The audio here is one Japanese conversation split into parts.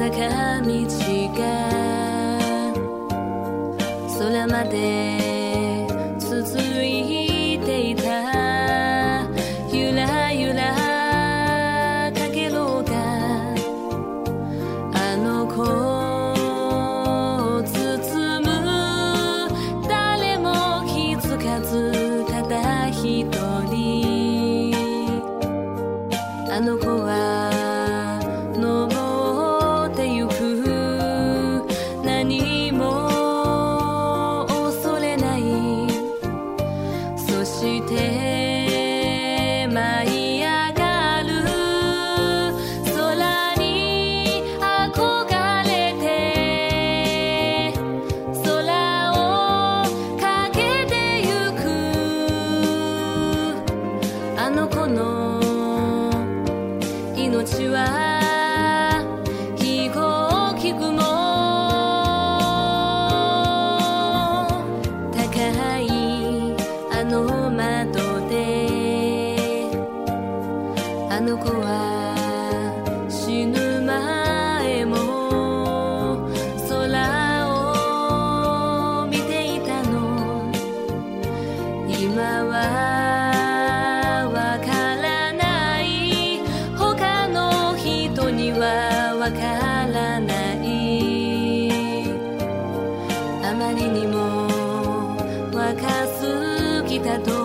坂道が空までからない。あまりにも若すぎたと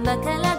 頭から